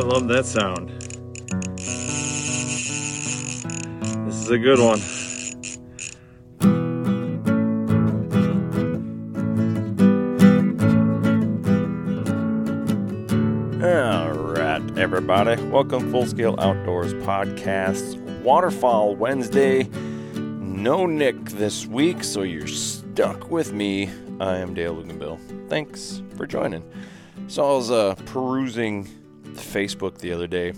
I love that sound. This is a good one. All right, everybody. Welcome Full Scale Outdoors Podcast. Waterfowl Wednesday. No Nick this week, so you're stuck with me. I am Dale Luganbill. Thanks for joining. So I was uh, perusing Facebook the other day,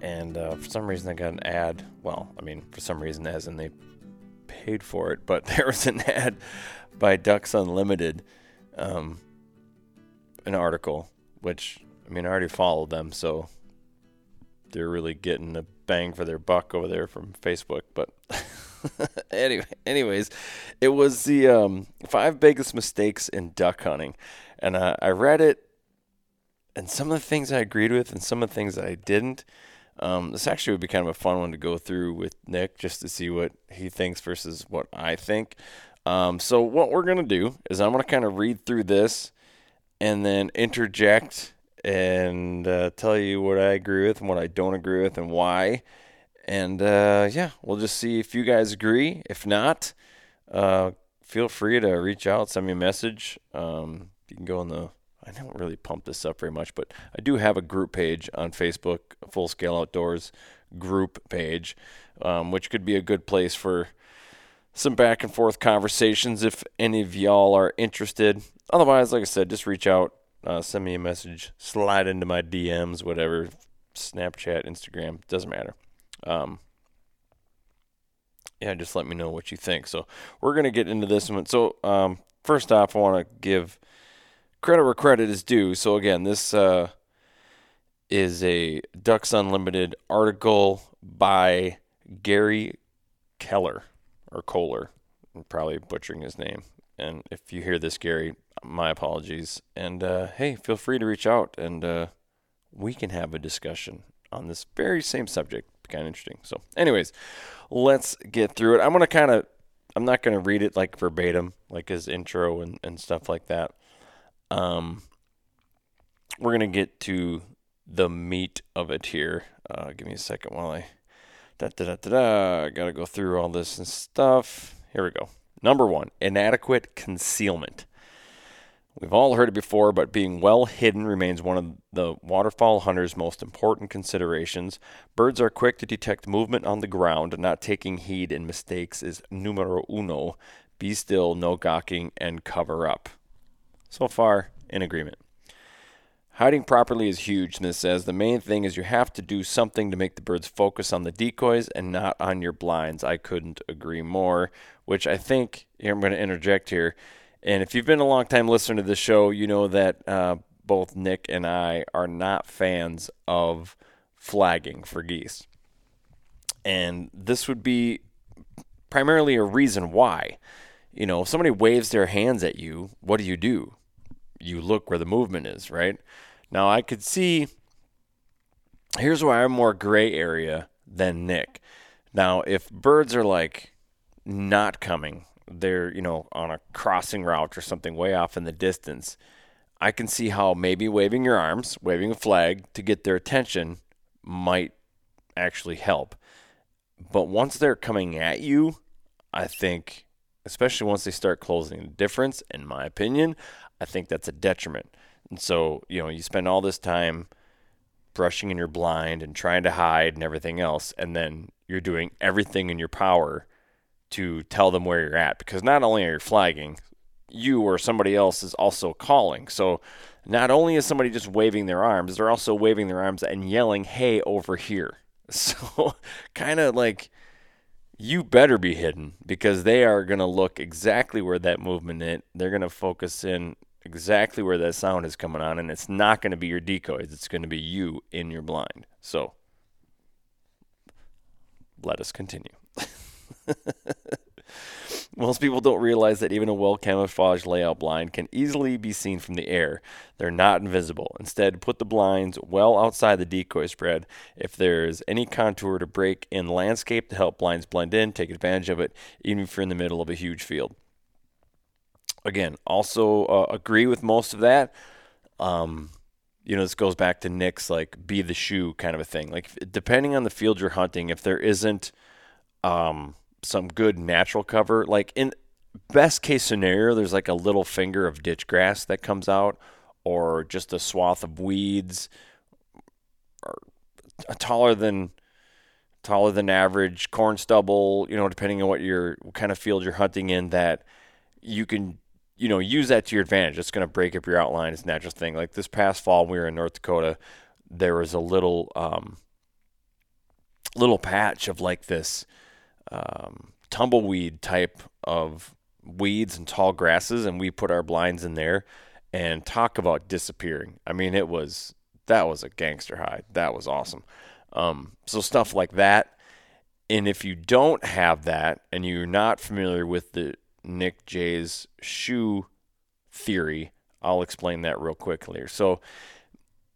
and uh, for some reason I got an ad. Well, I mean, for some reason, as in they paid for it, but there was an ad by Ducks Unlimited, um, an article, which I mean, I already followed them, so they're really getting a bang for their buck over there from Facebook. But anyway, anyways, it was the um, five biggest mistakes in duck hunting, and uh, I read it, and some of the things I agreed with, and some of the things that I didn't. Um, this actually would be kind of a fun one to go through with Nick, just to see what he thinks versus what I think. Um, so what we're gonna do is I'm gonna kind of read through this, and then interject and uh, tell you what I agree with and what I don't agree with and why. And uh, yeah, we'll just see if you guys agree. If not, uh, feel free to reach out, send me a message. Um, you can go on the. I don't really pump this up very much, but I do have a group page on Facebook, Full Scale Outdoors group page, um, which could be a good place for some back and forth conversations if any of y'all are interested. Otherwise, like I said, just reach out, uh, send me a message, slide into my DMs, whatever, Snapchat, Instagram, doesn't matter. Um, yeah, just let me know what you think. So we're gonna get into this one. So um, first off, I want to give credit where credit is due. So again, this uh, is a Ducks Unlimited article by Gary Keller or Kohler. I'm probably butchering his name. And if you hear this, Gary, my apologies. And uh, hey, feel free to reach out and uh, we can have a discussion on this very same subject. Kind of interesting. So, anyways, let's get through it. I'm gonna kind of, I'm not gonna read it like verbatim, like his intro and, and stuff like that. Um, we're gonna get to the meat of it here. Uh, give me a second while I da da da da da. Gotta go through all this and stuff. Here we go. Number one, inadequate concealment. We've all heard it before, but being well hidden remains one of the waterfowl hunter's most important considerations. Birds are quick to detect movement on the ground, not taking heed in mistakes is numero uno. Be still, no gawking, and cover up. So far, in agreement. Hiding properly is huge, this says the main thing is you have to do something to make the birds focus on the decoys and not on your blinds. I couldn't agree more, which I think, here I'm going to interject here. And if you've been a long time listener to the show, you know that uh, both Nick and I are not fans of flagging for geese. And this would be primarily a reason why. You know, if somebody waves their hands at you, what do you do? You look where the movement is, right? Now, I could see here's where I'm more gray area than Nick. Now, if birds are like not coming, they're, you know, on a crossing route or something way off in the distance, I can see how maybe waving your arms, waving a flag to get their attention might actually help. But once they're coming at you, I think, especially once they start closing the difference, in my opinion, I think that's a detriment. And so, you know, you spend all this time brushing in your blind and trying to hide and everything else, and then you're doing everything in your power to tell them where you're at because not only are you flagging, you or somebody else is also calling. So not only is somebody just waving their arms, they're also waving their arms and yelling, "Hey, over here." So kind of like you better be hidden because they are going to look exactly where that movement is. They're going to focus in exactly where that sound is coming on and it's not going to be your decoys. It's going to be you in your blind. So let us continue. Most people don't realize that even a well camouflaged layout blind can easily be seen from the air. They're not invisible. Instead, put the blinds well outside the decoy spread. If there's any contour to break in landscape to help blinds blend in, take advantage of it, even if you're in the middle of a huge field. Again, also uh, agree with most of that. Um, you know, this goes back to Nick's like be the shoe kind of a thing. Like depending on the field you're hunting, if there isn't um, some good natural cover. Like in best case scenario, there's like a little finger of ditch grass that comes out, or just a swath of weeds, or taller than taller than average corn stubble. You know, depending on what your what kind of field you're hunting in, that you can you know use that to your advantage. It's going to break up your outline. It's a natural thing. Like this past fall, we were in North Dakota. There was a little um, little patch of like this um, tumbleweed type of weeds and tall grasses, and we put our blinds in there and talk about disappearing. I mean, it was that was a gangster hide. That was awesome. Um, so stuff like that. And if you don't have that, and you're not familiar with the Nick Jay's shoe theory, I'll explain that real quickly. So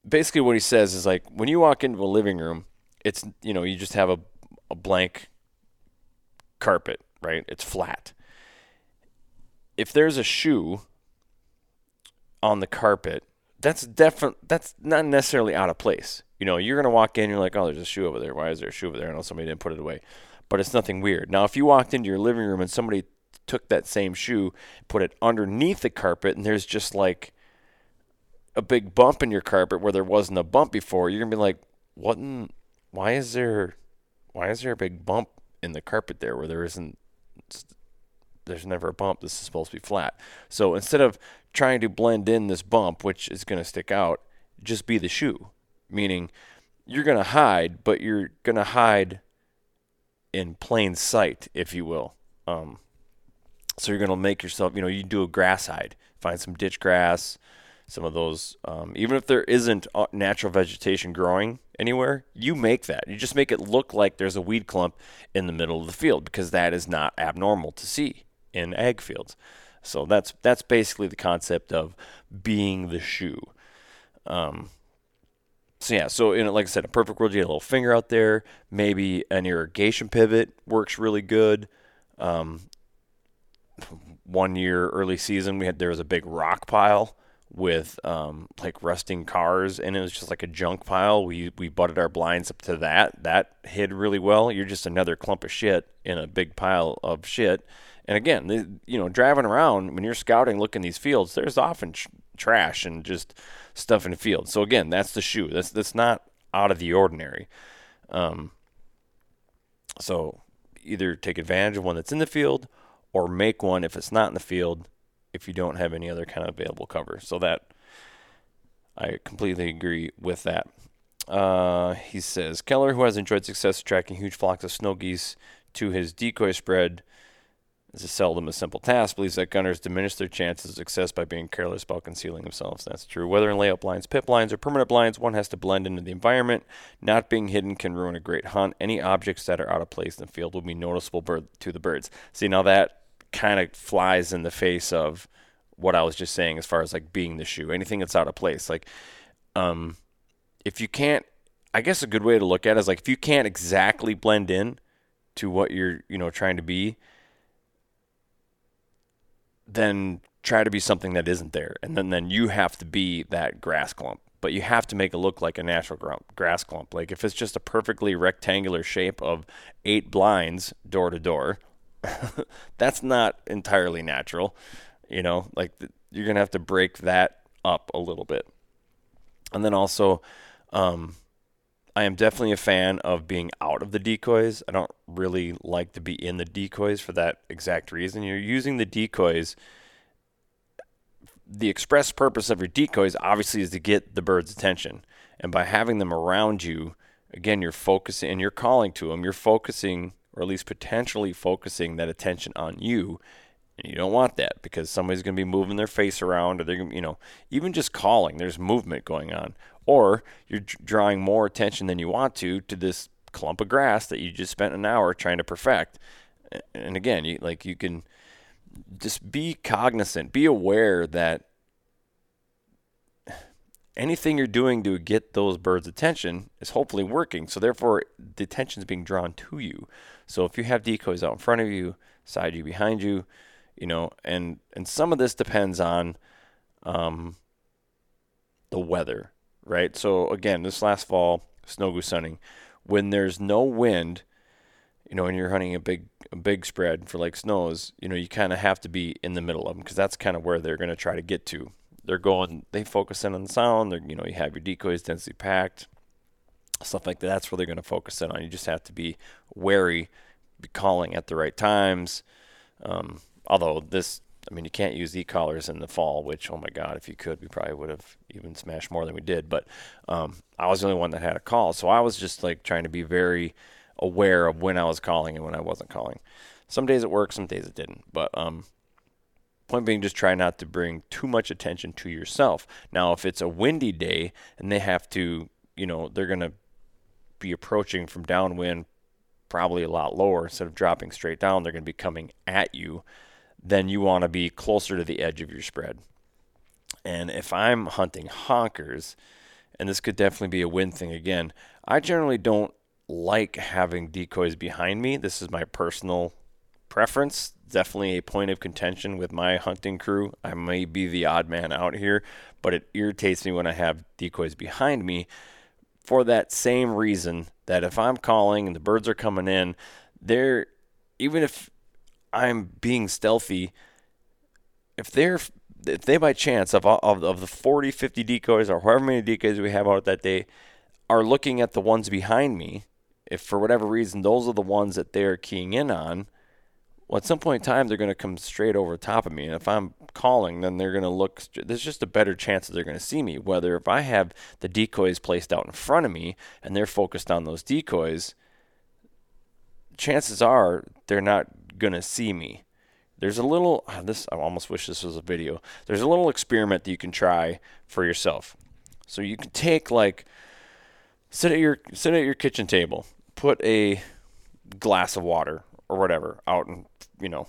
basically, what he says is like when you walk into a living room, it's you know you just have a, a blank carpet, right? It's flat. If there's a shoe on the carpet, that's definitely that's not necessarily out of place. You know, you're gonna walk in, you're like, oh, there's a shoe over there. Why is there a shoe over there? I know somebody didn't put it away, but it's nothing weird. Now, if you walked into your living room and somebody took that same shoe, put it underneath the carpet, and there's just like a big bump in your carpet where there wasn't a bump before, you're gonna be like, what? In, why is there? Why is there a big bump in the carpet there where there isn't there's never a bump this is supposed to be flat so instead of trying to blend in this bump which is going to stick out just be the shoe meaning you're going to hide but you're going to hide in plain sight if you will um, so you're going to make yourself you know you do a grass hide find some ditch grass some of those um, even if there isn't uh, natural vegetation growing anywhere, you make that. You just make it look like there's a weed clump in the middle of the field because that is not abnormal to see in ag fields. So that's that's basically the concept of being the shoe. Um, so yeah, so in like I said, a perfect world, you get a little finger out there. Maybe an irrigation pivot works really good. Um, one year early season, we had there was a big rock pile with um, like rusting cars, and it was just like a junk pile. We we butted our blinds up to that. That hid really well. You're just another clump of shit in a big pile of shit. And again, the, you know, driving around when you're scouting, looking these fields, there's often tr- trash and just stuff in the field. So again, that's the shoe. That's that's not out of the ordinary. Um, so either take advantage of one that's in the field, or make one if it's not in the field if you don't have any other kind of available cover. So that I completely agree with that. Uh, he says Keller, who has enjoyed success attracting huge flocks of snow geese to his decoy spread, is seldom a simple task. Believes that gunners diminish their chances of success by being careless about concealing themselves. That's true. Whether in layout blinds, pit blinds, or permanent blinds, one has to blend into the environment. Not being hidden can ruin a great hunt. Any objects that are out of place in the field will be noticeable bird, to the birds. See, now that kind of flies in the face of what I was just saying as far as like being the shoe. Anything that's out of place, like um if you can't, I guess a good way to look at it is like if you can't exactly blend in to what you're, you know, trying to be, then try to be something that isn't there. And then, then you have to be that grass clump. But you have to make it look like a natural grass clump. Like if it's just a perfectly rectangular shape of eight blinds door to door, that's not entirely natural. You know, like you're going to have to break that up a little bit. And then also, um, I am definitely a fan of being out of the decoys. I don't really like to be in the decoys for that exact reason. You're using the decoys. The express purpose of your decoys obviously is to get the bird's attention. And by having them around you, again, you're focusing and you're calling to them, you're focusing, or at least potentially focusing that attention on you. And you don't want that because somebody's going to be moving their face around or they're going to, you know, even just calling, there's movement going on or you're drawing more attention than you want to to this clump of grass that you just spent an hour trying to perfect. And again, you like you can just be cognizant, be aware that anything you're doing to get those birds' attention is hopefully working. So therefore, the attention is being drawn to you. So if you have decoys out in front of you, side you, behind you, you know, and and some of this depends on um, the weather right? So again, this last fall, snow goose hunting, when there's no wind, you know, and you're hunting a big a big spread for like snows, you know, you kind of have to be in the middle of them because that's kind of where they're going to try to get to. They're going, they focus in on the sound. They're, you know, you have your decoys densely packed, stuff like that. That's where they're going to focus in on. You just have to be wary, be calling at the right times. Um, although this I mean, you can't use e-callers in the fall, which, oh my God, if you could, we probably would have even smashed more than we did. But um, I was the only one that had a call. So I was just like trying to be very aware of when I was calling and when I wasn't calling. Some days it worked, some days it didn't. But um, point being, just try not to bring too much attention to yourself. Now, if it's a windy day and they have to, you know, they're going to be approaching from downwind probably a lot lower instead of dropping straight down, they're going to be coming at you then you want to be closer to the edge of your spread. And if I'm hunting honkers, and this could definitely be a win thing again, I generally don't like having decoys behind me. This is my personal preference. Definitely a point of contention with my hunting crew. I may be the odd man out here, but it irritates me when I have decoys behind me for that same reason that if I'm calling and the birds are coming in, they're even if I'm being stealthy, if they're if they by chance of of, of the 40, 50 decoys or however many decoys we have out that day are looking at the ones behind me, if for whatever reason those are the ones that they're keying in on, well, at some point in time they're going to come straight over top of me, and if I'm calling, then they're going to look. There's just a better chance that they're going to see me. Whether if I have the decoys placed out in front of me and they're focused on those decoys, chances are they're not gonna see me. There's a little ah, this I almost wish this was a video. There's a little experiment that you can try for yourself. So you can take like sit at your sit at your kitchen table, put a glass of water or whatever out in you know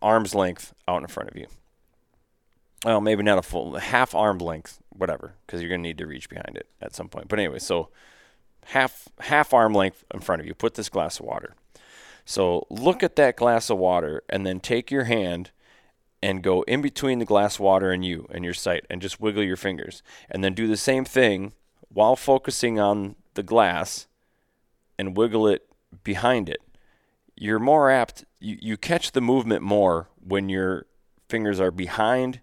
arm's length out in front of you. Well, maybe not a full half arm length, whatever, because you're gonna need to reach behind it at some point. But anyway, so half half arm length in front of you. Put this glass of water. So look at that glass of water and then take your hand and go in between the glass water and you and your sight and just wiggle your fingers. And then do the same thing while focusing on the glass and wiggle it behind it. You're more apt, you, you catch the movement more when your fingers are behind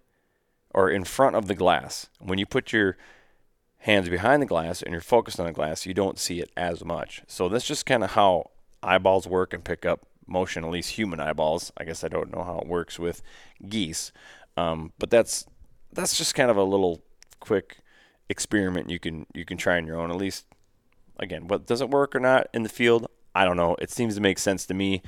or in front of the glass. When you put your hands behind the glass and you're focused on the glass, you don't see it as much. So that's just kind of how eyeballs work and pick up motion, at least human eyeballs. I guess I don't know how it works with geese, um, but that's that's just kind of a little quick experiment you can you can try on your own. At least, again, what does it work or not in the field, I don't know. It seems to make sense to me,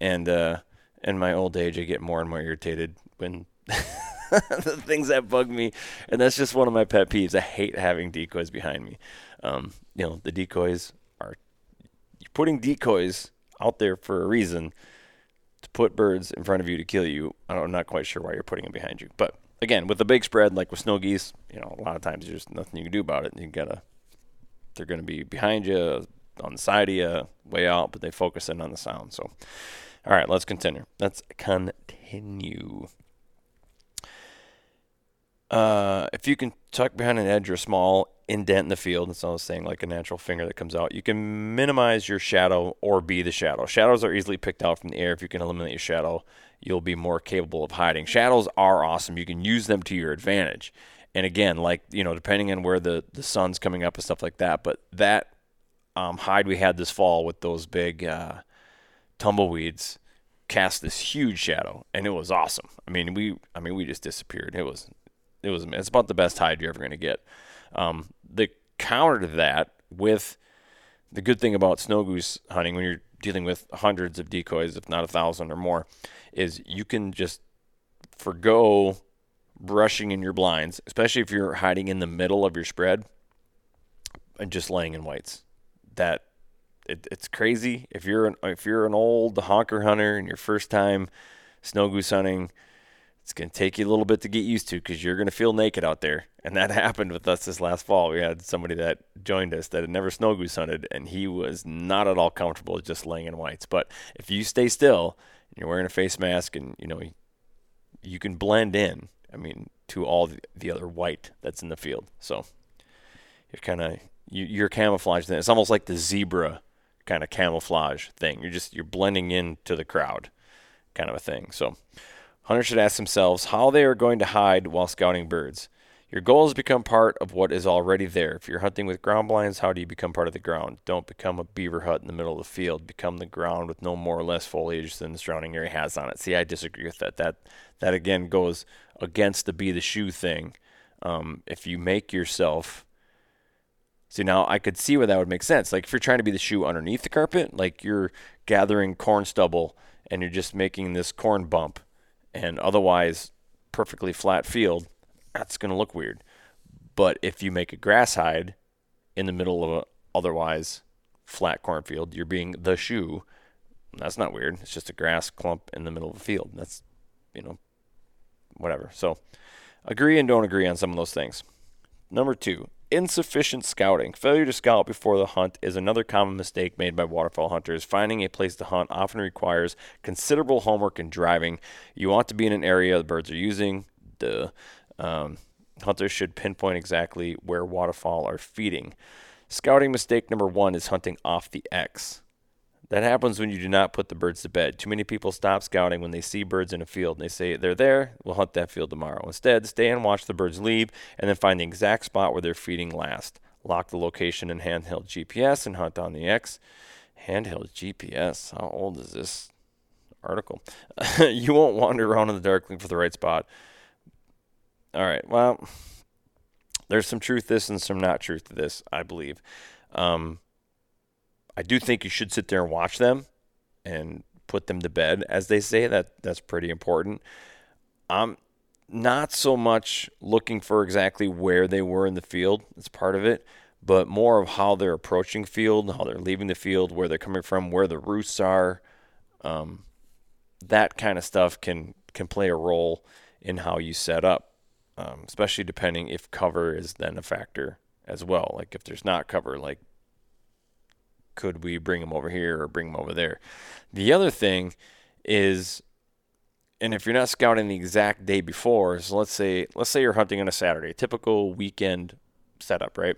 and uh, in my old age, I get more and more irritated when the things that bug me, and that's just one of my pet peeves. I hate having decoys behind me. Um, you know, the decoys putting decoys out there for a reason to put birds in front of you to kill you. I'm not quite sure why you're putting them behind you, but again, with the big spread, like with snow geese, you know, a lot of times there's nothing you can do about it. You gotta, they're gonna be behind you, on the side of you, way out, but they focus in on the sound. So, all right, let's continue. Let's continue. Uh, if you can tuck behind an edge or a small indent in the field, it's was saying, like a natural finger that comes out, you can minimize your shadow or be the shadow. Shadows are easily picked out from the air. If you can eliminate your shadow, you'll be more capable of hiding. Shadows are awesome. You can use them to your advantage. And again, like, you know, depending on where the, the sun's coming up and stuff like that, but that um, hide we had this fall with those big uh, tumbleweeds cast this huge shadow, and it was awesome. I mean, we I mean we just disappeared. It was it was it's about the best hide you're ever going to get. Um, the counter to that with the good thing about snow goose hunting when you're dealing with hundreds of decoys, if not a thousand or more, is you can just forego brushing in your blinds, especially if you're hiding in the middle of your spread and just laying in whites that it, it's crazy. If you're an, if you're an old honker hunter and your first time snow goose hunting, it's going to take you a little bit to get used to because you're going to feel naked out there. And that happened with us this last fall. We had somebody that joined us that had never snow goose hunted, and he was not at all comfortable just laying in whites. But if you stay still, and you're wearing a face mask, and you know you can blend in. I mean, to all the, the other white that's in the field. So you're kind of you, you're camouflaged. Then it's almost like the zebra kind of camouflage thing. You're just you're blending into the crowd, kind of a thing. So hunters should ask themselves how they are going to hide while scouting birds. Your goal is become part of what is already there. If you're hunting with ground blinds, how do you become part of the ground? Don't become a beaver hut in the middle of the field. Become the ground with no more or less foliage than the surrounding area has on it. See, I disagree with that. That that again goes against the be the shoe thing. Um, if you make yourself See, now I could see where that would make sense. Like if you're trying to be the shoe underneath the carpet, like you're gathering corn stubble and you're just making this corn bump and otherwise perfectly flat field, that's going to look weird. But if you make a grass hide in the middle of a otherwise flat cornfield, you're being the shoe. That's not weird. It's just a grass clump in the middle of a field. That's, you know, whatever. So agree and don't agree on some of those things. Number two, insufficient scouting. Failure to scout before the hunt is another common mistake made by waterfowl hunters. Finding a place to hunt often requires considerable homework and driving. You want to be in an area the birds are using. The um, hunters should pinpoint exactly where waterfowl are feeding. Scouting mistake number one is hunting off the X. That happens when you do not put the birds to bed. Too many people stop scouting when they see birds in a field and they say, they're there, we'll hunt that field tomorrow. Instead, stay and watch the birds leave and then find the exact spot where they're feeding last. Lock the location in handheld GPS and hunt on the X. Handheld GPS? How old is this article? you won't wander around in the dark looking for the right spot. All right, well, there's some truth to this and some not truth to this, I believe. Um, I do think you should sit there and watch them and put them to bed, as they say. That that's pretty important. I'm not so much looking for exactly where they were in the field. It's part of it, but more of how they're approaching field, how they're leaving the field, where they're coming from, where the roosts are. Um, that kind of stuff can can play a role in how you set up, um, especially depending if cover is then a factor as well. Like if there's not cover, like could we bring them over here or bring them over there? The other thing is, and if you're not scouting the exact day before, so let's say let's say you're hunting on a Saturday, typical weekend setup, right?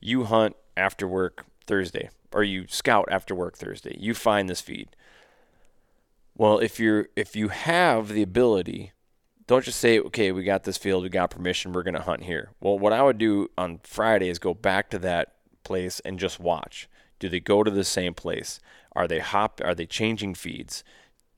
You hunt after work Thursday, or you scout after work Thursday. You find this feed. Well, if you're if you have the ability, don't just say, okay, we got this field, we got permission, we're gonna hunt here. Well, what I would do on Friday is go back to that place and just watch. Do they go to the same place? Are they hop? Are they changing feeds?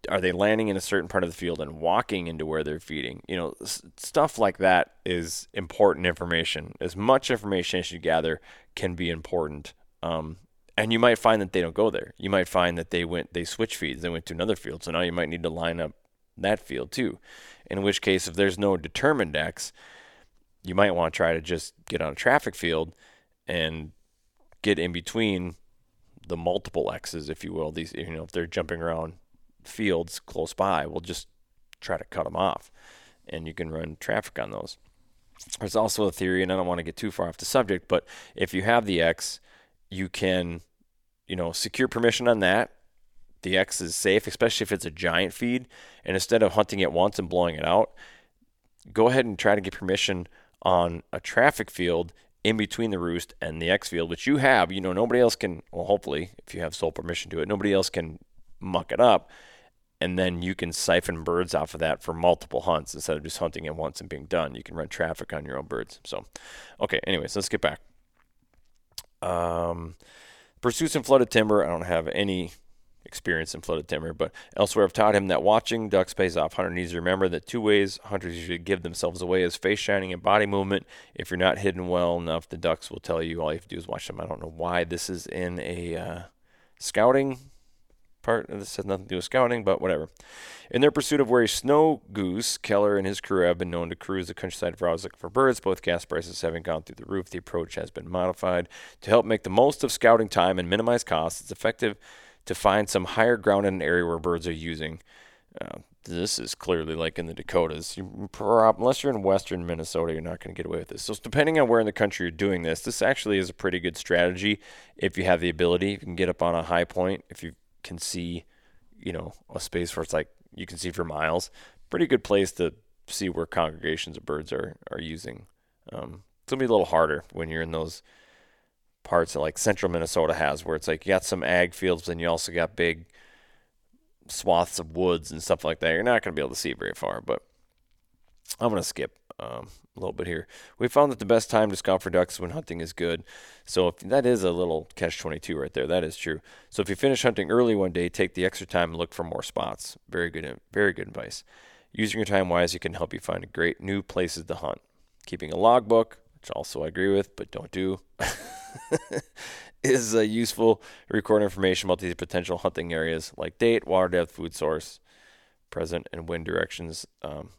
are they landing in a certain part of the field and walking into where they're feeding? You know, s- stuff like that is important information. As much information as you gather can be important. Um, and you might find that they don't go there. You might find that they went, they switch feeds, they went to another field. So now you might need to line up that field too. In which case, if there's no determined X, you might want to try to just get on a traffic field and get in between the multiple X's, if you will. These, you know, if they're jumping around fields close by, we'll just try to cut them off, and you can run traffic on those. There's also a theory, and I don't want to get too far off the subject, but if you have the X, you can, you know, secure permission on that. The X is safe, especially if it's a giant feed. And instead of hunting it once and blowing it out, go ahead and try to get permission on a traffic field in between the roost and the X field, which you have. You know, nobody else can, well, hopefully, if you have sole permission to it, nobody else can muck it up. And then you can siphon birds off of that for multiple hunts instead of just hunting it once and being done. You can run traffic on your own birds. So, okay, anyways, let's get back. Um, pursuits in flooded timber, I don't have any experience in flooded timber, but elsewhere I've taught him that watching ducks pays off. Hunter needs to remember that two ways hunters usually give themselves away is face shining and body movement. If you're not hidden well enough, the ducks will tell you all you have to do is watch them. I don't know why this is in a uh, scouting part. This has nothing to do with scouting, but whatever. In their pursuit of wary snow goose, Keller and his crew have been known to cruise the countryside for hours looking for birds. Both gas prices having gone through the roof, the approach has been modified to help make the most of scouting time and minimize costs. It's effective to find some higher ground in an area where birds are using. Uh, this is clearly like in the Dakotas. You, unless you're in western Minnesota, you're not going to get away with this. So, depending on where in the country you're doing this, this actually is a pretty good strategy if you have the ability. You can get up on a high point if you can see, you know, a space where it's like you can see for miles. Pretty good place to see where congregations of birds are are using. Um, it's gonna be a little harder when you're in those parts that like central Minnesota has, where it's like you got some ag fields, but then you also got big swaths of woods and stuff like that. You're not gonna be able to see very far, but I'm gonna skip um, a little bit here. We found that the best time to scout for ducks when hunting is good. So if that is a little catch 22 right there, that is true. So if you finish hunting early one day, take the extra time and look for more spots. Very good, very good advice. Using your time wisely can help you find great new places to hunt. Keeping a logbook, which also I agree with, but don't do, is uh, useful. Record information about these potential hunting areas like date, water depth, food source, present, and wind directions. Um,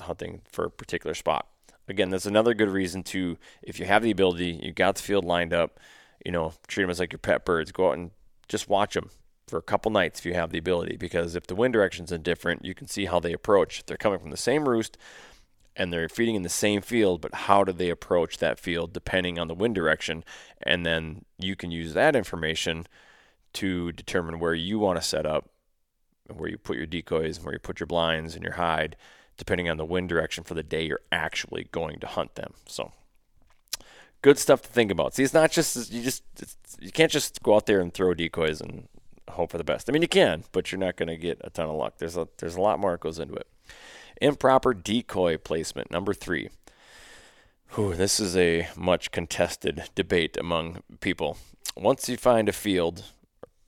hunting for a particular spot. Again, that's another good reason to, if you have the ability, you got the field lined up, you know, treat them as like your pet birds. Go out and just watch them for a couple nights if you have the ability. Because if the wind directions are different, you can see how they approach. If they're coming from the same roost and they're feeding in the same field, but how do they approach that field depending on the wind direction? And then you can use that information to determine where you want to set up, and where you put your decoys, and where you put your blinds and your hide depending on the wind direction for the day you're actually going to hunt them. So good stuff to think about. See, it's not just you just you can't just go out there and throw decoys and hope for the best. I mean, you can, but you're not going to get a ton of luck. There's a there's a lot more that goes into it. Improper decoy placement number three. Whew, this is a much contested debate among people. Once you find a field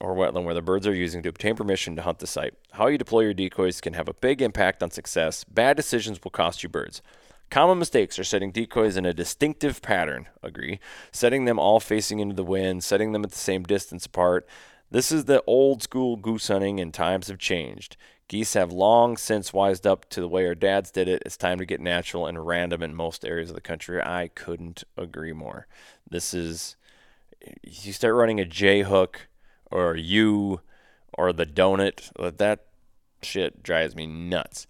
or wetland where the birds are using to obtain permission to hunt the site. How you deploy your decoys can have a big impact on success. Bad decisions will cost you birds. Common mistakes are setting decoys in a distinctive pattern, agree, setting them all facing into the wind, setting them at the same distance apart. This is the old school goose hunting, and times have changed. Geese have long since wised up to the way our dads did it. It's time to get natural and random in most areas of the country. I couldn't agree more. This is, you start running a J hook or you or the donut. That shit drives me nuts.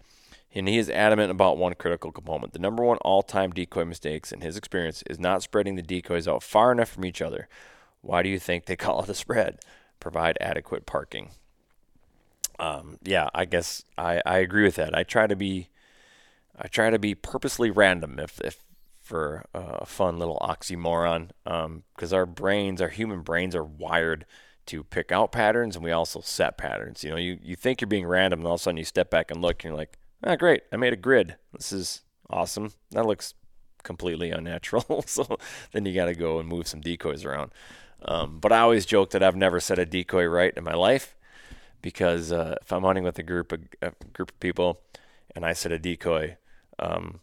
And he is adamant about one critical component. The number one all time decoy mistakes in his experience is not spreading the decoys out far enough from each other. Why do you think they call it a spread? Provide adequate parking. Um, yeah, I guess I, I agree with that. I try to be I try to be purposely random if, if for a fun little oxymoron because um, our brains, our human brains, are wired to pick out patterns and we also set patterns. You know, you, you think you're being random and all of a sudden you step back and look and you're like, ah, great, I made a grid. This is awesome. That looks completely unnatural. so then you got to go and move some decoys around. Um, but I always joke that I've never set a decoy right in my life because uh, if I'm hunting with a group of a group of people and I set a decoy, um,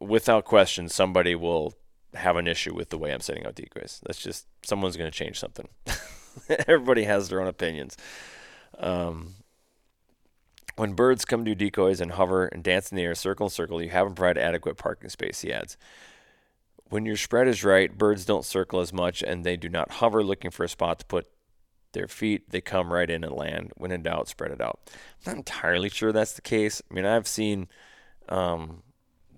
without question, somebody will have an issue with the way I'm setting out decoys. That's just someone's going to change something. Everybody has their own opinions. Um, when birds come to decoys and hover and dance in the air, circle and circle, you haven't provided adequate parking space, he adds. When your spread is right, birds don't circle as much and they do not hover looking for a spot to put their feet. They come right in and land. When in doubt, spread it out. I'm not entirely sure that's the case. I mean, I've seen um,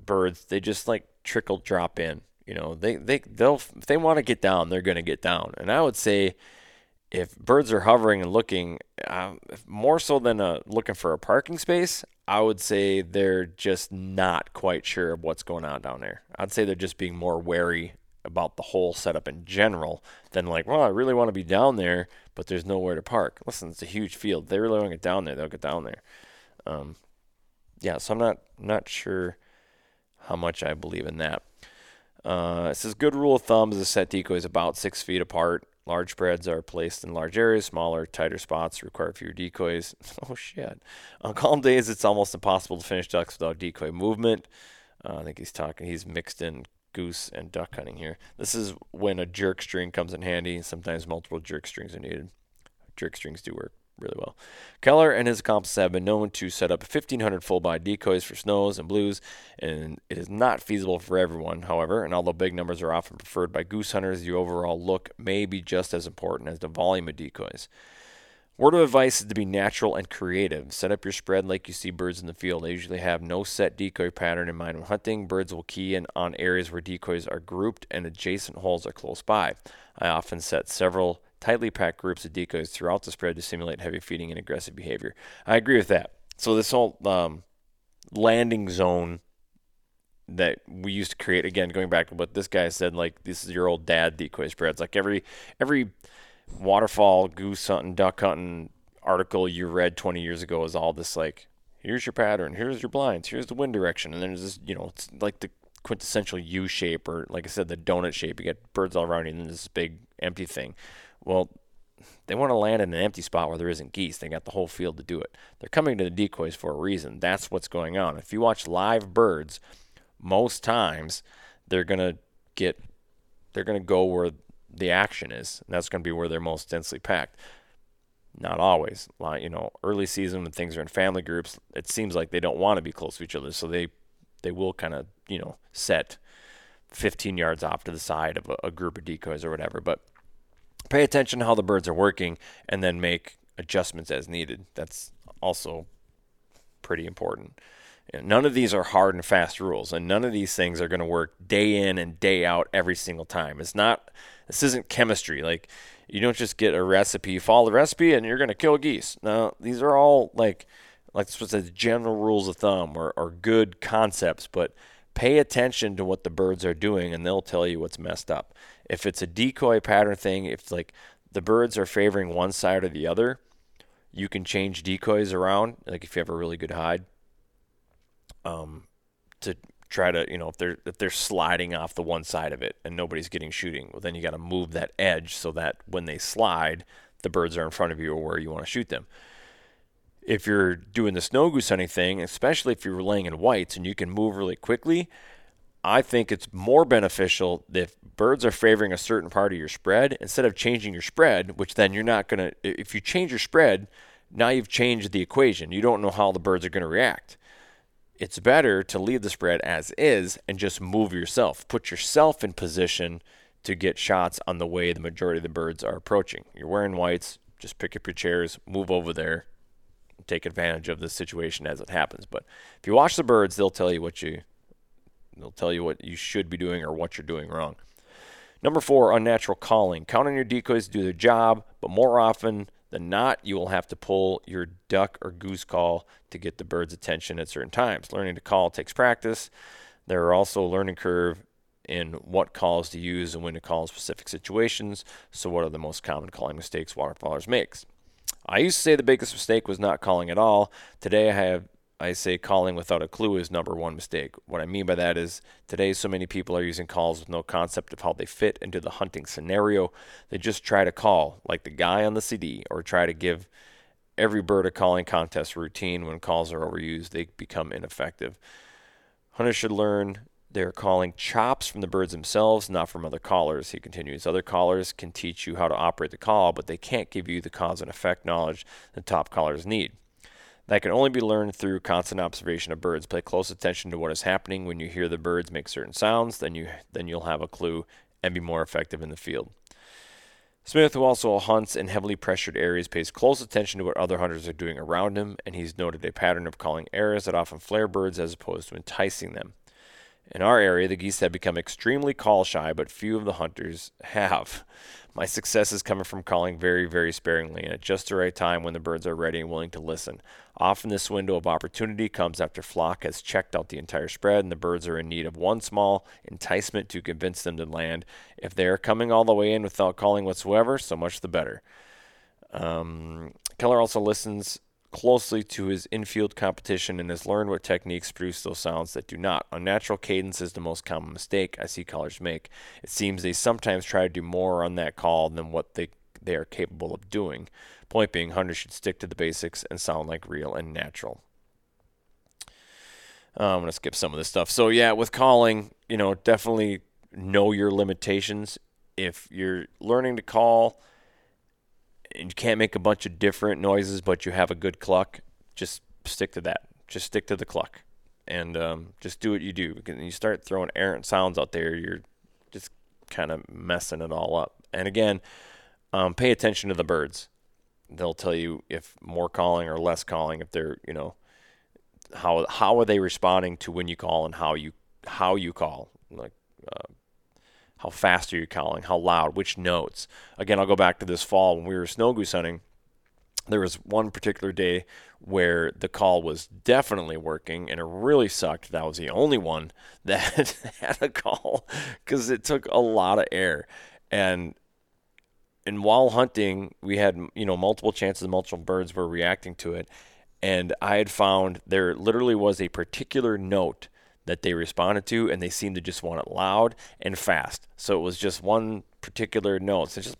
birds, they just like trickle drop in. You know, they, they, they'll, if they want to get down, they're going to get down. And I would say, if birds are hovering and looking uh, more so than uh, looking for a parking space, I would say they're just not quite sure of what's going on down there. I'd say they're just being more wary about the whole setup in general than like, well, I really want to be down there, but there's nowhere to park. Listen, it's a huge field. They really want to get down there, they'll get down there. Um, yeah, so I'm not not sure how much I believe in that. Uh, it says good rule of thumb is to set decoys about six feet apart Large spreads are placed in large areas. Smaller, tighter spots require fewer decoys. oh shit! On calm days, it's almost impossible to finish ducks without decoy movement. Uh, I think he's talking. He's mixed in goose and duck hunting here. This is when a jerk string comes in handy. Sometimes multiple jerk strings are needed. Jerk strings do work really well. Keller and his accomplices have been known to set up 1,500 full body decoys for snows and blues, and it is not feasible for everyone, however. And although big numbers are often preferred by goose hunters, the overall look may be just as important as the volume of decoys. Word of advice is to be natural and creative. Set up your spread like you see birds in the field. They usually have no set decoy pattern in mind when hunting. Birds will key in on areas where decoys are grouped and adjacent holes are close by. I often set several tightly packed groups of decoys throughout the spread to simulate heavy feeding and aggressive behavior. I agree with that. So this whole um, landing zone that we used to create again, going back to what this guy said, like this is your old dad decoy spreads. Like every every waterfowl, goose hunting, duck hunting article you read 20 years ago is all this like here's your pattern, here's your blinds, here's the wind direction, and there's this you know it's like the quintessential U shape or like I said the donut shape. You get birds all around you, and then this big empty thing. Well, they want to land in an empty spot where there isn't geese. They got the whole field to do it. They're coming to the decoys for a reason. That's what's going on. If you watch live birds, most times they're to get they're to go where the action is. And that's going to be where they're most densely packed. Not always. Like, you know, early season when things are in family groups, it seems like they don't want to be close to each other, so they they will kind of, you know, set 15 yards off to the side of a, a group of decoys or whatever. But pay attention to how the birds are working and then make adjustments as needed. That's also pretty important. None of these are hard and fast rules, and none of these things are going to work day in and day out every single time. It's not, this isn't chemistry. Like, you don't just get a recipe, follow the recipe, and you're going to kill geese. No, these are all like, like supposed to general rules of thumb or, or good concepts, but pay attention to what the birds are doing, and they'll tell you what's messed up. If it's a decoy pattern thing, if like the birds are favoring one side or the other, you can change decoys around. Like if you have a really good hide, um, to try to you know if they're if they're sliding off the one side of it and nobody's getting shooting, well then you got to move that edge so that when they slide, the birds are in front of you or where you want to shoot them. If you're doing the snow goose hunting thing, especially if you're laying in whites and you can move really quickly, I think it's more beneficial if birds are favoring a certain part of your spread instead of changing your spread, which then you're not going to, if you change your spread, now you've changed the equation. You don't know how the birds are going to react. It's better to leave the spread as is and just move yourself. Put yourself in position to get shots on the way the majority of the birds are approaching. You're wearing whites, just pick up your chairs, move over there, take advantage of the situation as it happens. But if you watch the birds, they'll tell you what you They'll tell you what you should be doing or what you're doing wrong. Number four, unnatural calling. Count on your decoys to do their job, but more often than not, you will have to pull your duck or goose call to get the bird's attention at certain times. Learning to call takes practice. There are also a learning curve in what calls to use and when to call in specific situations. So, what are the most common calling mistakes waterfowlers makes? I used to say the biggest mistake was not calling at all. Today, I have I say calling without a clue is number one mistake. What I mean by that is today so many people are using calls with no concept of how they fit into the hunting scenario. They just try to call like the guy on the CD or try to give every bird a calling contest routine. When calls are overused, they become ineffective. Hunters should learn they're calling chops from the birds themselves, not from other callers. He continues. Other callers can teach you how to operate the call, but they can't give you the cause and effect knowledge the top callers need. That can only be learned through constant observation of birds. Pay close attention to what is happening when you hear the birds make certain sounds, then you then you'll have a clue and be more effective in the field. Smith, who also hunts in heavily pressured areas, pays close attention to what other hunters are doing around him, and he's noted a pattern of calling arrows that often flare birds as opposed to enticing them. In our area, the geese have become extremely call shy, but few of the hunters have. My success is coming from calling very, very sparingly and at just the right time when the birds are ready and willing to listen. Often, this window of opportunity comes after flock has checked out the entire spread and the birds are in need of one small enticement to convince them to land. If they are coming all the way in without calling whatsoever, so much the better. Um, Keller also listens closely to his infield competition and has learned what techniques produce those sounds that do not. Unnatural cadence is the most common mistake I see callers make. It seems they sometimes try to do more on that call than what they they are capable of doing. Point being, hunters should stick to the basics and sound like real and natural. Uh, I'm gonna skip some of this stuff. So yeah, with calling, you know, definitely know your limitations. If you're learning to call and you can't make a bunch of different noises, but you have a good cluck, just stick to that. Just stick to the cluck, and um, just do what you do. Because you start throwing errant sounds out there, you're just kind of messing it all up. And again, um, pay attention to the birds. They'll tell you if more calling or less calling. If they're, you know, how how are they responding to when you call and how you how you call. Like uh, how fast are you calling? How loud? Which notes? Again, I'll go back to this fall when we were snow goose hunting. There was one particular day where the call was definitely working and it really sucked. That was the only one that had a call because it took a lot of air. And and while hunting, we had you know multiple chances, multiple birds were reacting to it, and I had found there literally was a particular note that they responded to, and they seemed to just want it loud and fast. So it was just one particular note. So it's just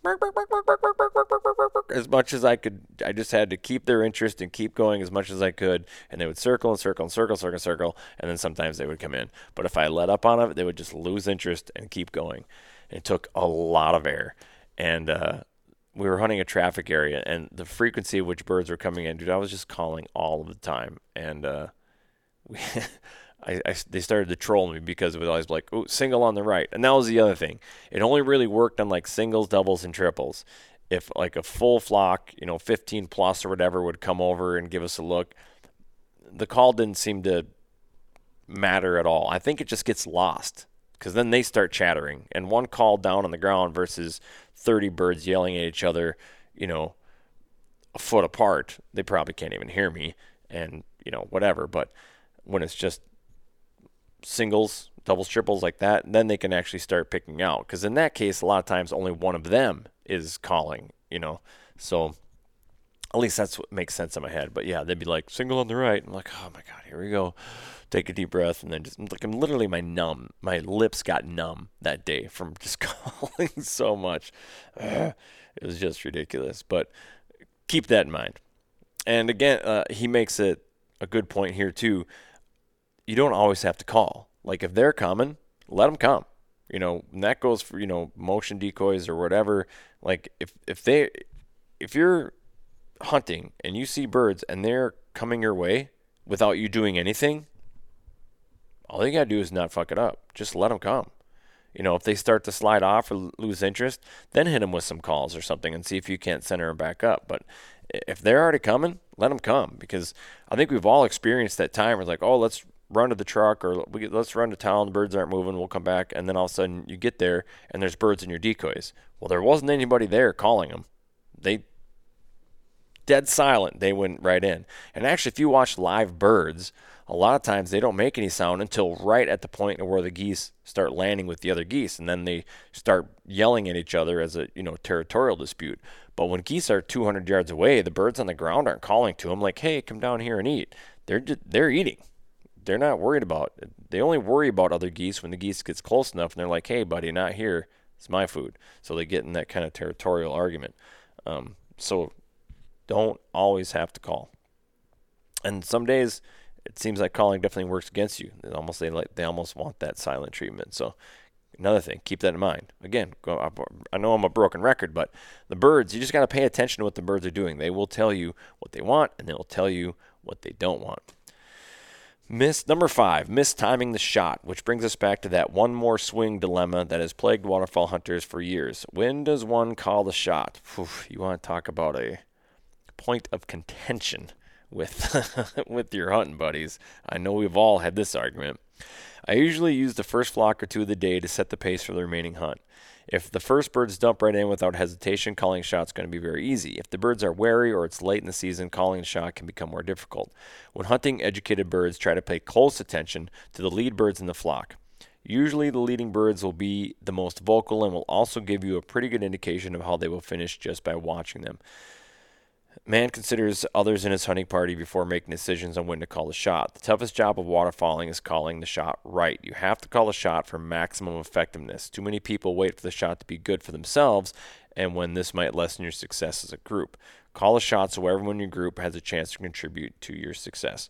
as much as I could. I just had to keep their interest and keep going as much as I could, and they would circle and circle and circle, circle, and circle, and then sometimes they would come in. But if I let up on it, they would just lose interest and keep going. It took a lot of air, and uh, we were hunting a traffic area, and the frequency of which birds were coming in, dude, I was just calling all of the time, and uh, we. I, I, they started to troll me because it was always like, oh, single on the right. And that was the other thing. It only really worked on like singles, doubles, and triples. If like a full flock, you know, 15 plus or whatever would come over and give us a look, the call didn't seem to matter at all. I think it just gets lost because then they start chattering. And one call down on the ground versus 30 birds yelling at each other, you know, a foot apart, they probably can't even hear me and, you know, whatever. But when it's just singles, doubles, triples like that, then they can actually start picking out. Because in that case, a lot of times only one of them is calling, you know. So at least that's what makes sense in my head. But yeah, they'd be like single on the right. I'm like, oh my god, here we go. Take a deep breath and then just like I'm literally my numb, my lips got numb that day from just calling so much. it was just ridiculous. But keep that in mind. And again, uh, he makes it a good point here too you don't always have to call. Like if they're coming, let them come. You know, and that goes for you know motion decoys or whatever. Like if if they if you're hunting and you see birds and they're coming your way without you doing anything, all you gotta do is not fuck it up. Just let them come. You know, if they start to slide off or lose interest, then hit them with some calls or something and see if you can't center them back up. But if they're already coming, let them come because I think we've all experienced that time where it's like, oh, let's run to the truck or we, let's run to town. The birds aren't moving. We'll come back. And then all of a sudden you get there and there's birds in your decoys. Well, there wasn't anybody there calling them. They dead silent. They went right in. And actually, if you watch live birds, a lot of times they don't make any sound until right at the point where the geese start landing with the other geese, and then they start yelling at each other as a you know territorial dispute. But when geese are 200 yards away, the birds on the ground aren't calling to them like, "Hey, come down here and eat." They're they're eating they're not worried about. They only worry about other geese when the geese gets close enough, and they're like, "Hey, buddy, not here. It's my food." So they get in that kind of territorial argument. Um, so don't always have to call. And some days it seems like calling definitely works against you. They almost they like they almost want that silent treatment. So another thing, keep that in mind. Again, I know I'm a broken record, but the birds, you just got to pay attention to what the birds are doing. They will tell you what they want, and they will tell you what they don't want. Miss number five, mistiming the shot, which brings us back to that one more swing dilemma that has plagued waterfowl hunters for years. When does one call the shot? Whew, you want to talk about a point of contention with with your hunting buddies? I know we've all had this argument. I usually use the first flock or two of the day to set the pace for the remaining hunt. If the first birds dump right in without hesitation, calling a shot is going to be very easy. If the birds are wary or it's late in the season, calling a shot can become more difficult. When hunting, educated birds try to pay close attention to the lead birds in the flock. Usually, the leading birds will be the most vocal and will also give you a pretty good indication of how they will finish just by watching them. Man considers others in his hunting party before making decisions on when to call the shot. The toughest job of waterfowling is calling the shot right. You have to call a shot for maximum effectiveness. Too many people wait for the shot to be good for themselves, and when this might lessen your success as a group. Call a shot so everyone in your group has a chance to contribute to your success.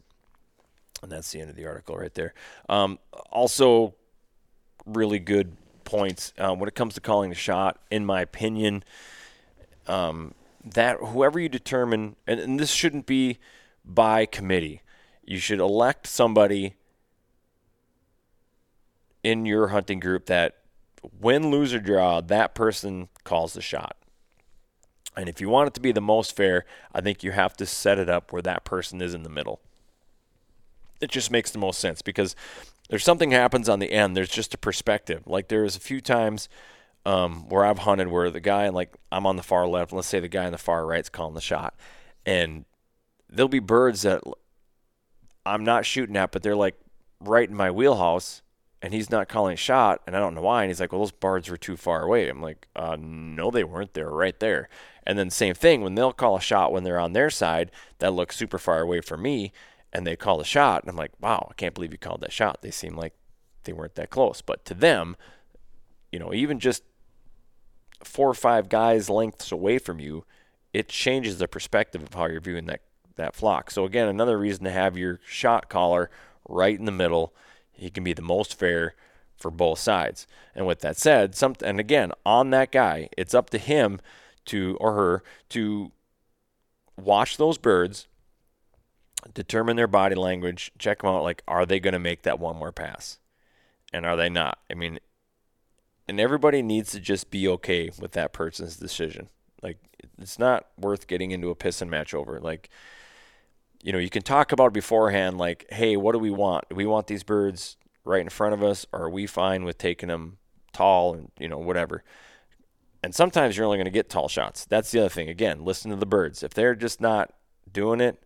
And that's the end of the article right there. Um, also, really good points uh, when it comes to calling the shot. In my opinion, um, that whoever you determine, and, and this shouldn't be by committee, you should elect somebody in your hunting group that win, lose, or draw, that person calls the shot. And if you want it to be the most fair, I think you have to set it up where that person is in the middle. It just makes the most sense because there's something happens on the end. There's just a perspective. Like there's a few times um, where I've hunted where the guy and like I'm on the far left, let's say the guy on the far right's calling the shot, and there'll be birds that I'm not shooting at, but they're like right in my wheelhouse, and he's not calling a shot, and I don't know why. And he's like, "Well, those birds were too far away." I'm like, uh, "No, they weren't. They were right there." And then same thing when they'll call a shot when they're on their side that looks super far away from me, and they call a shot, and I'm like, "Wow, I can't believe you called that shot." They seem like they weren't that close, but to them, you know, even just four or five guys lengths away from you, it changes the perspective of how you're viewing that that flock. So again, another reason to have your shot caller right in the middle. He can be the most fair for both sides. And with that said, some and again, on that guy, it's up to him to or her to watch those birds, determine their body language, check them out like are they going to make that one more pass? And are they not? I mean, and everybody needs to just be okay with that person's decision. Like it's not worth getting into a piss and match over. Like you know, you can talk about beforehand like, "Hey, what do we want? Do we want these birds right in front of us or are we fine with taking them tall and, you know, whatever?" And sometimes you're only going to get tall shots. That's the other thing. Again, listen to the birds. If they're just not doing it,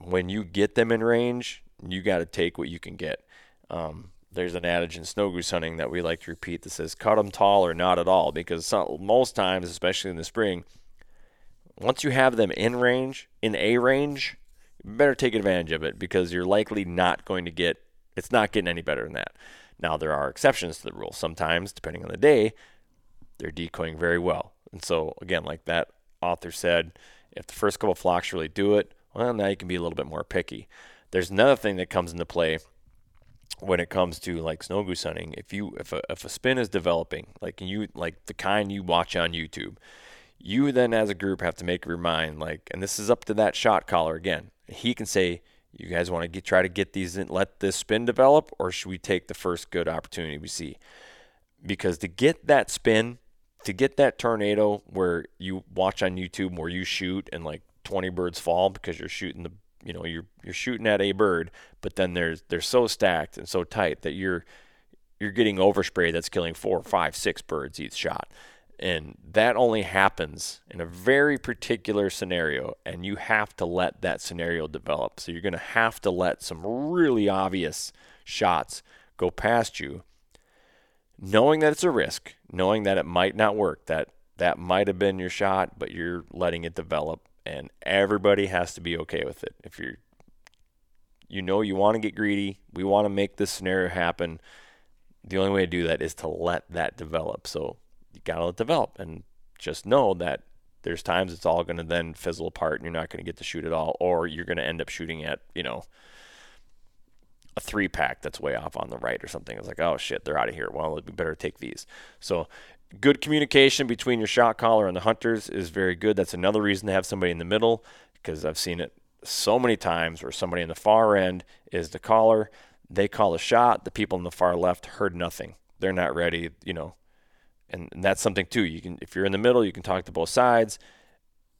when you get them in range, you got to take what you can get. Um, there's an adage in snow goose hunting that we like to repeat that says cut them tall or not at all because some, most times especially in the spring once you have them in range in a range you better take advantage of it because you're likely not going to get it's not getting any better than that. Now there are exceptions to the rule. Sometimes depending on the day they're decoying very well. And so again like that author said if the first couple flocks really do it well now you can be a little bit more picky. There's another thing that comes into play when it comes to like snow goose hunting, if you if a if a spin is developing, like you like the kind you watch on YouTube, you then as a group have to make your mind like, and this is up to that shot caller again. He can say, you guys want to get try to get these in, let this spin develop, or should we take the first good opportunity we see? Because to get that spin, to get that tornado where you watch on YouTube where you shoot and like 20 birds fall because you're shooting the you know you're you're shooting at a bird, but then there's they're so stacked and so tight that you're you're getting overspray that's killing four, five, six birds each shot. And that only happens in a very particular scenario, and you have to let that scenario develop. So you're going to have to let some really obvious shots go past you, knowing that it's a risk, knowing that it might not work, that that might have been your shot, but you're letting it develop and everybody has to be okay with it. If you're you know you want to get greedy, we want to make this scenario happen. The only way to do that is to let that develop. So you got to let it develop and just know that there's times it's all going to then fizzle apart and you're not going to get to shoot at all, or you're going to end up shooting at, you know, a three pack that's way off on the right or something. It's like, oh shit, they're out of here. Well, we better take these. So, good communication between your shot caller and the hunters is very good. That's another reason to have somebody in the middle because I've seen it so many times where somebody in the far end is the caller. They call a shot. The people in the far left heard nothing. They're not ready, you know. And, and that's something too. You can, if you're in the middle, you can talk to both sides.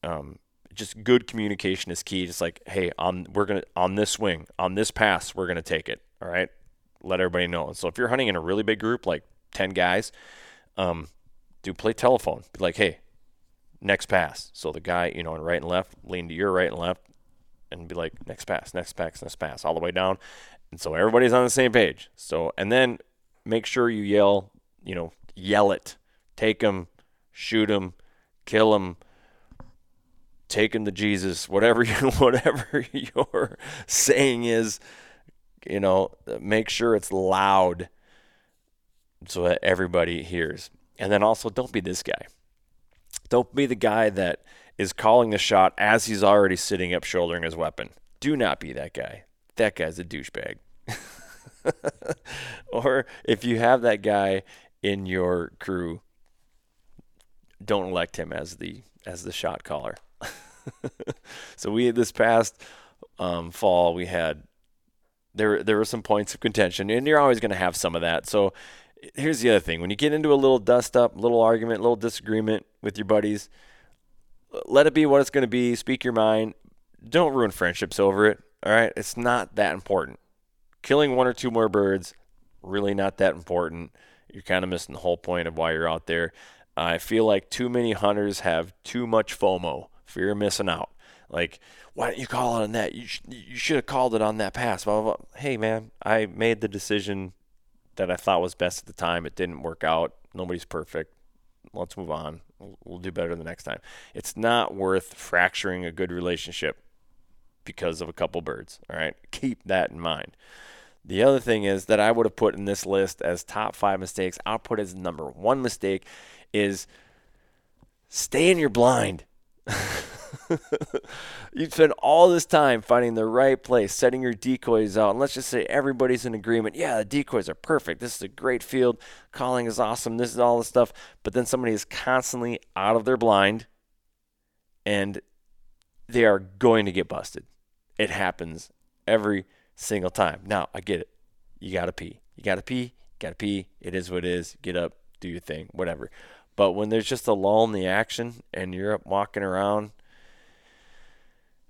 Um, just good communication is key. Just like, hey, on we're gonna on this swing, on this pass, we're gonna take it. All right, let everybody know. So if you're hunting in a really big group, like ten guys, um, do play telephone. Be like, hey, next pass. So the guy, you know, on right and left, lean to your right and left, and be like, next pass, next pass, next pass, all the way down. And so everybody's on the same page. So and then make sure you yell, you know, yell it, take them, shoot them, kill them taken to Jesus, whatever you, whatever your saying is, you know, make sure it's loud so that everybody hears. And then also don't be this guy. Don't be the guy that is calling the shot as he's already sitting up shouldering his weapon. Do not be that guy. That guy's a douchebag. or if you have that guy in your crew, don't elect him as the as the shot caller. so we this past um, fall we had there there were some points of contention, and you're always going to have some of that. So here's the other thing: when you get into a little dust up, little argument, little disagreement with your buddies, let it be what it's going to be. Speak your mind. Don't ruin friendships over it. All right, it's not that important. Killing one or two more birds, really not that important. You're kind of missing the whole point of why you're out there. I feel like too many hunters have too much FOMO fear of missing out. Like, why didn't you call it on that? You, sh- you should have called it on that pass. Blah, blah, blah. Hey, man, I made the decision that I thought was best at the time. It didn't work out. Nobody's perfect. Let's move on. We'll, we'll do better the next time. It's not worth fracturing a good relationship because of a couple birds. All right. Keep that in mind. The other thing is that I would have put in this list as top five mistakes, I'll put as number one mistake is stay in your blind. you spend all this time finding the right place, setting your decoys out, and let's just say everybody's in agreement. Yeah, the decoys are perfect. This is a great field. Calling is awesome. This is all the stuff. But then somebody is constantly out of their blind, and they are going to get busted. It happens every single time. Now, I get it. You got to pee. You got to pee. Got to pee. It is what it is. Get up, do your thing, whatever. But when there's just a lull in the action and you're up walking around,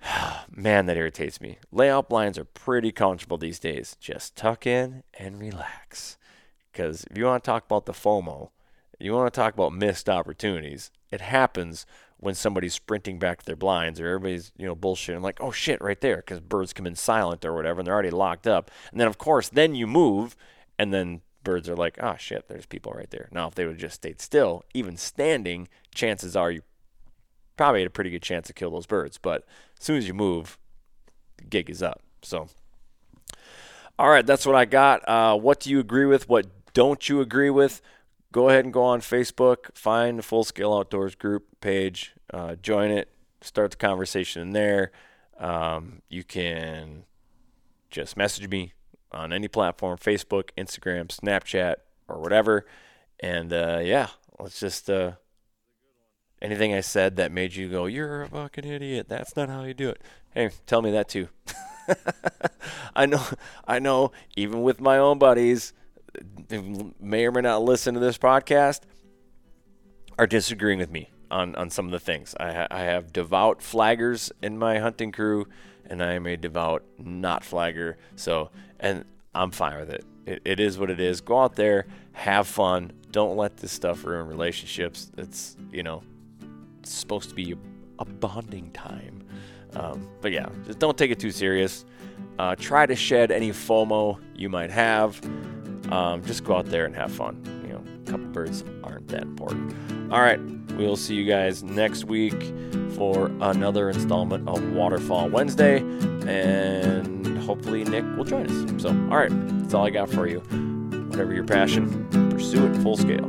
man, that irritates me. Layout blinds are pretty comfortable these days. Just tuck in and relax. Because if you want to talk about the FOMO, you want to talk about missed opportunities, it happens when somebody's sprinting back to their blinds or everybody's, you know, bullshitting like, oh shit, right there, because birds come in silent or whatever and they're already locked up. And then, of course, then you move and then birds are like, oh shit, there's people right there. Now, if they would have just stayed still, even standing, chances are you probably had a pretty good chance to kill those birds. But as soon as you move, the gig is up. So, all right, that's what I got. Uh, what do you agree with? What don't you agree with? Go ahead and go on Facebook, find the Full Scale Outdoors group page, uh, join it, start the conversation in there. Um, you can just message me on any platform Facebook, Instagram, Snapchat, or whatever. And uh, yeah, let's just. Anything I said that made you go, you're a fucking idiot. That's not how you do it. Hey, tell me that too. I know, I know, even with my own buddies, may or may not listen to this podcast, are disagreeing with me on, on some of the things. I, ha- I have devout flaggers in my hunting crew, and I am a devout not flagger. So and I'm fine with it. it. It is what it is. Go out there, have fun. Don't let this stuff ruin relationships. It's you know, it's supposed to be a, bonding time. Um, but yeah, just don't take it too serious. Uh, try to shed any FOMO you might have. Um, just go out there and have fun. You know, a couple birds aren't that important. All right, we'll see you guys next week for another installment of Waterfowl Wednesday, and hopefully Nick will join us. So, all right, that's all I got for you. Whatever your passion, pursue it full scale.